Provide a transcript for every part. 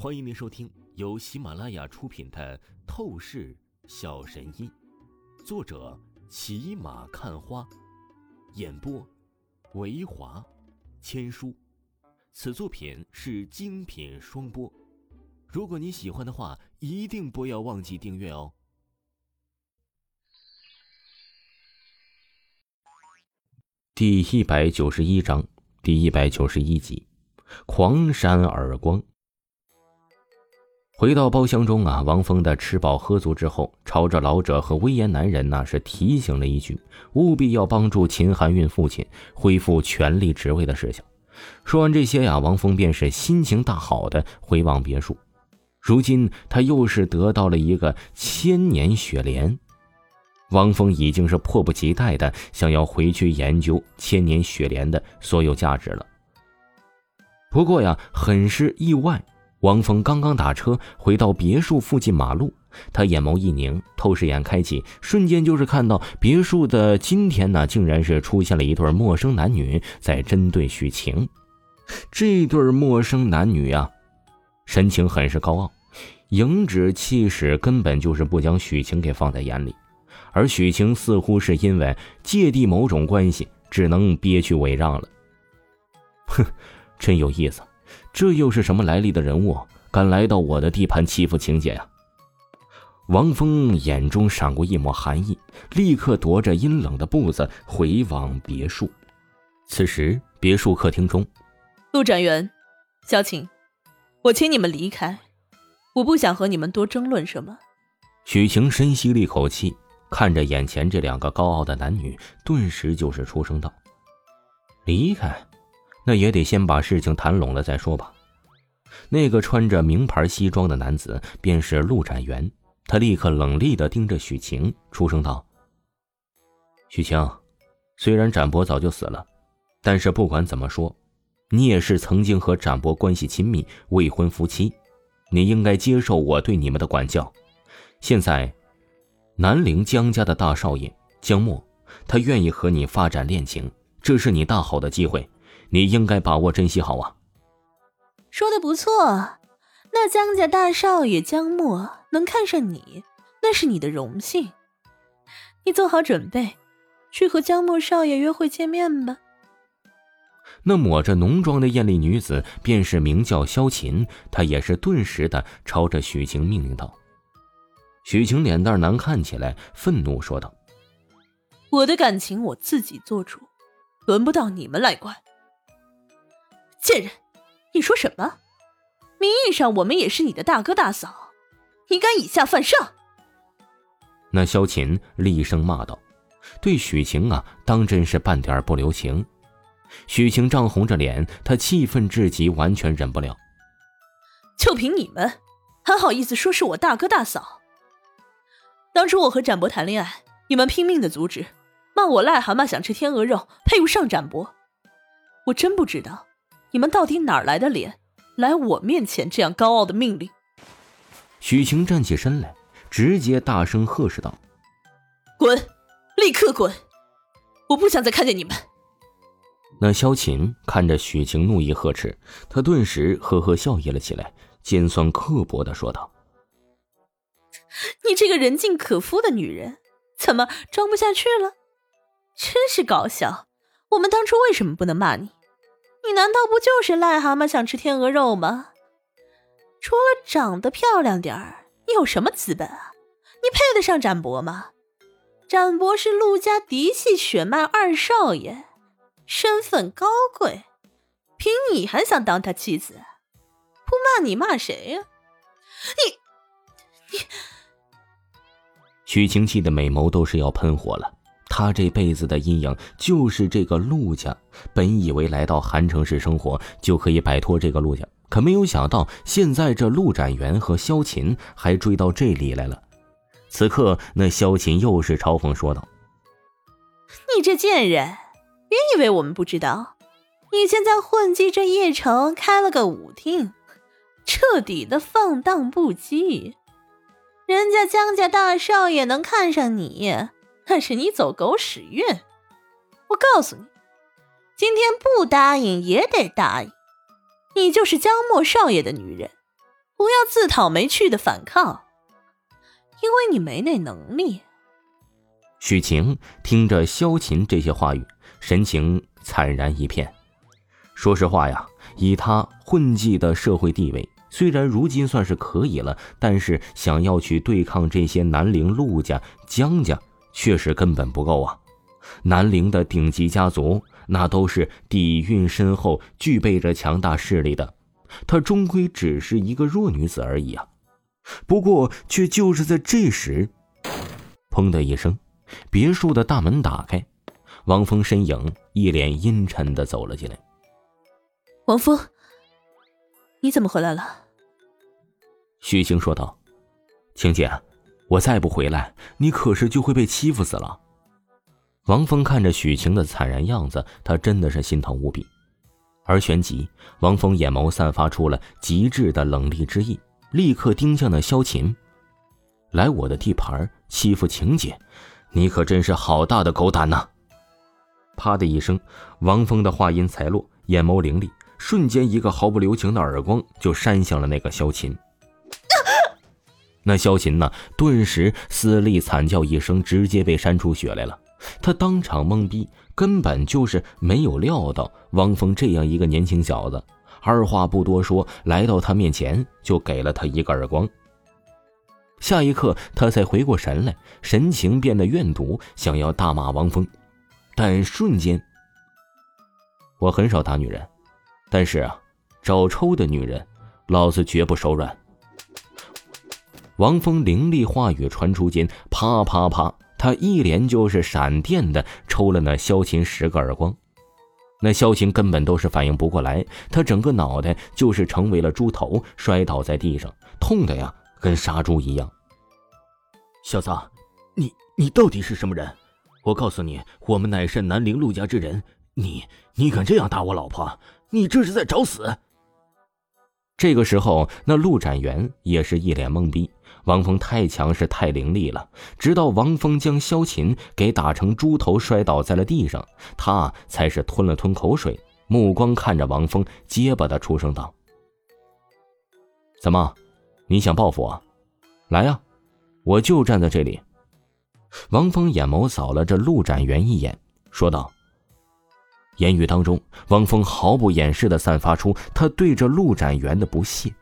欢迎您收听由喜马拉雅出品的《透视小神医》，作者骑马看花，演播维华千书。此作品是精品双播。如果你喜欢的话，一定不要忘记订阅哦。第一百九十一章，第一百九十一集，狂扇耳光。回到包厢中啊，王峰的吃饱喝足之后，朝着老者和威严男人那是提醒了一句，务必要帮助秦含韵父亲恢复权力职位的事情。说完这些呀，王峰便是心情大好的回往别墅。如今他又是得到了一个千年雪莲，王峰已经是迫不及待的想要回去研究千年雪莲的所有价值了。不过呀，很是意外。王峰刚刚打车回到别墅附近马路，他眼眸一凝，透视眼开启，瞬间就是看到别墅的今天呢，竟然是出现了一对陌生男女在针对许晴。这对陌生男女呀，神情很是高傲，影指气使根本就是不将许晴给放在眼里，而许晴似乎是因为芥蒂某种关系，只能憋屈委让了。哼，真有意思。这又是什么来历的人物，敢来到我的地盘欺负晴姐呀？王峰眼中闪过一抹寒意，立刻踱着阴冷的步子回往别墅。此时，别墅客厅中，陆展元、萧晴，我请你们离开，我不想和你们多争论什么。许晴深吸了一口气，看着眼前这两个高傲的男女，顿时就是出声道：“离开。”那也得先把事情谈拢了再说吧。那个穿着名牌西装的男子便是陆展元，他立刻冷厉的盯着许晴，出声道：“许晴，虽然展博早就死了，但是不管怎么说，你也是曾经和展博关系亲密未婚夫妻，你应该接受我对你们的管教。现在，南陵江家的大少爷江墨，他愿意和你发展恋情，这是你大好的机会。”你应该把握珍惜好啊！说的不错，那江家大少爷江墨能看上你，那是你的荣幸。你做好准备，去和江墨少爷约会见面吧。那抹着浓妆的艳丽女子便是名叫萧琴，她也是顿时的朝着许晴命令道。许晴脸蛋难看起来，愤怒说道：“我的感情我自己做主，轮不到你们来管。”贱人，你说什么？名义上我们也是你的大哥大嫂，你敢以下犯上？那萧琴厉声骂道：“对许晴啊，当真是半点不留情。”许晴涨红着脸，她气愤至极，完全忍不了。就凭你们，还好意思说是我大哥大嫂？当初我和展博谈恋爱，你们拼命的阻止，骂我癞蛤蟆想吃天鹅肉，配不上展博。我真不知道。你们到底哪来的脸，来我面前这样高傲的命令？许晴站起身来，直接大声呵斥道：“滚，立刻滚！我不想再看见你们。”那萧琴看着许晴怒意呵斥，他顿时呵呵笑意了起来，尖酸刻薄的说道：“你这个人尽可夫的女人，怎么装不下去了？真是搞笑！我们当初为什么不能骂你？”你难道不就是癞蛤蟆想吃天鹅肉吗？除了长得漂亮点儿，你有什么资本啊？你配得上展博吗？展博是陆家嫡系血脉二少爷，身份高贵，凭你还想当他妻子？不骂你骂谁呀？你你，许晴气的美眸都是要喷火了。他这辈子的阴影就是这个陆家。本以为来到韩城市生活就可以摆脱这个陆家，可没有想到现在这陆展元和萧琴还追到这里来了。此刻，那萧琴又是嘲讽说道：“你这贱人，别以为我们不知道，以前在混迹这邺城开了个舞厅，彻底的放荡不羁。人家江家大少爷能看上你。”那是你走狗屎运！我告诉你，今天不答应也得答应。你就是江墨少爷的女人，不要自讨没趣的反抗，因为你没那能力。许晴听着萧琴这些话语，神情惨然一片。说实话呀，以他混迹的社会地位，虽然如今算是可以了，但是想要去对抗这些南陵陆家、江家，确实根本不够啊。南陵的顶级家族，那都是底蕴深厚、具备着强大势力的。她终归只是一个弱女子而已啊！不过，却就是在这时，砰的一声，别墅的大门打开，王峰身影一脸阴沉的走了进来。王峰，你怎么回来了？许晴说道：“晴姐，我再不回来，你可是就会被欺负死了。”王峰看着许晴的惨然样子，他真的是心疼无比。而旋即，王峰眼眸散发出了极致的冷厉之意，立刻盯向了萧琴：“来我的地盘欺负晴姐，你可真是好大的狗胆呐！”啪的一声，王峰的话音才落，眼眸凌厉，瞬间一个毫不留情的耳光就扇向了那个萧琴。那萧琴呢，顿时嘶厉惨叫一声，直接被扇出血来了。他当场懵逼。根本就是没有料到汪峰这样一个年轻小子，二话不多说，来到他面前就给了他一个耳光。下一刻，他才回过神来，神情变得怨毒，想要大骂汪峰，但瞬间，我很少打女人，但是啊，找抽的女人，老子绝不手软。王峰凌厉话语传出间，啪啪啪。他一连就是闪电的抽了那萧琴十个耳光，那萧琴根本都是反应不过来，他整个脑袋就是成为了猪头，摔倒在地上，痛的呀，跟杀猪一样。小子，你你到底是什么人？我告诉你，我们乃是南陵陆家之人，你你敢这样打我老婆？你这是在找死！这个时候，那陆展元也是一脸懵逼。王峰太强势、太凌厉了，直到王峰将萧琴给打成猪头，摔倒在了地上，他才是吞了吞口水，目光看着王峰，结巴的出声道：“怎么，你想报复我？来呀，我就站在这里。”王峰眼眸扫了这陆展元一眼，说道：“言语当中，王峰毫不掩饰的散发出他对着陆展元的不屑。”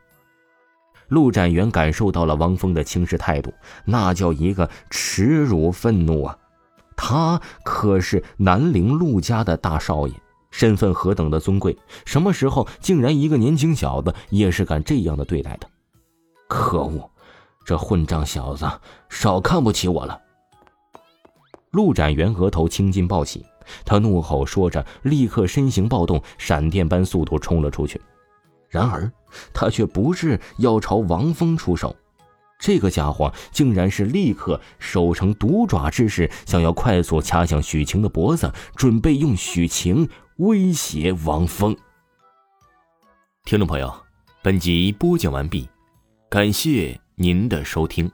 陆展元感受到了王峰的轻视态度，那叫一个耻辱、愤怒啊！他可是南陵陆家的大少爷，身份何等的尊贵，什么时候竟然一个年轻小子也是敢这样的对待的？可恶，这混账小子，少看不起我了！陆展元额头青筋暴起，他怒吼说着，立刻身形暴动，闪电般速度冲了出去。然而，他却不是要朝王峰出手，这个家伙竟然是立刻手成毒爪之势，想要快速掐向许晴的脖子，准备用许晴威胁王峰。听众朋友，本集播讲完毕，感谢您的收听。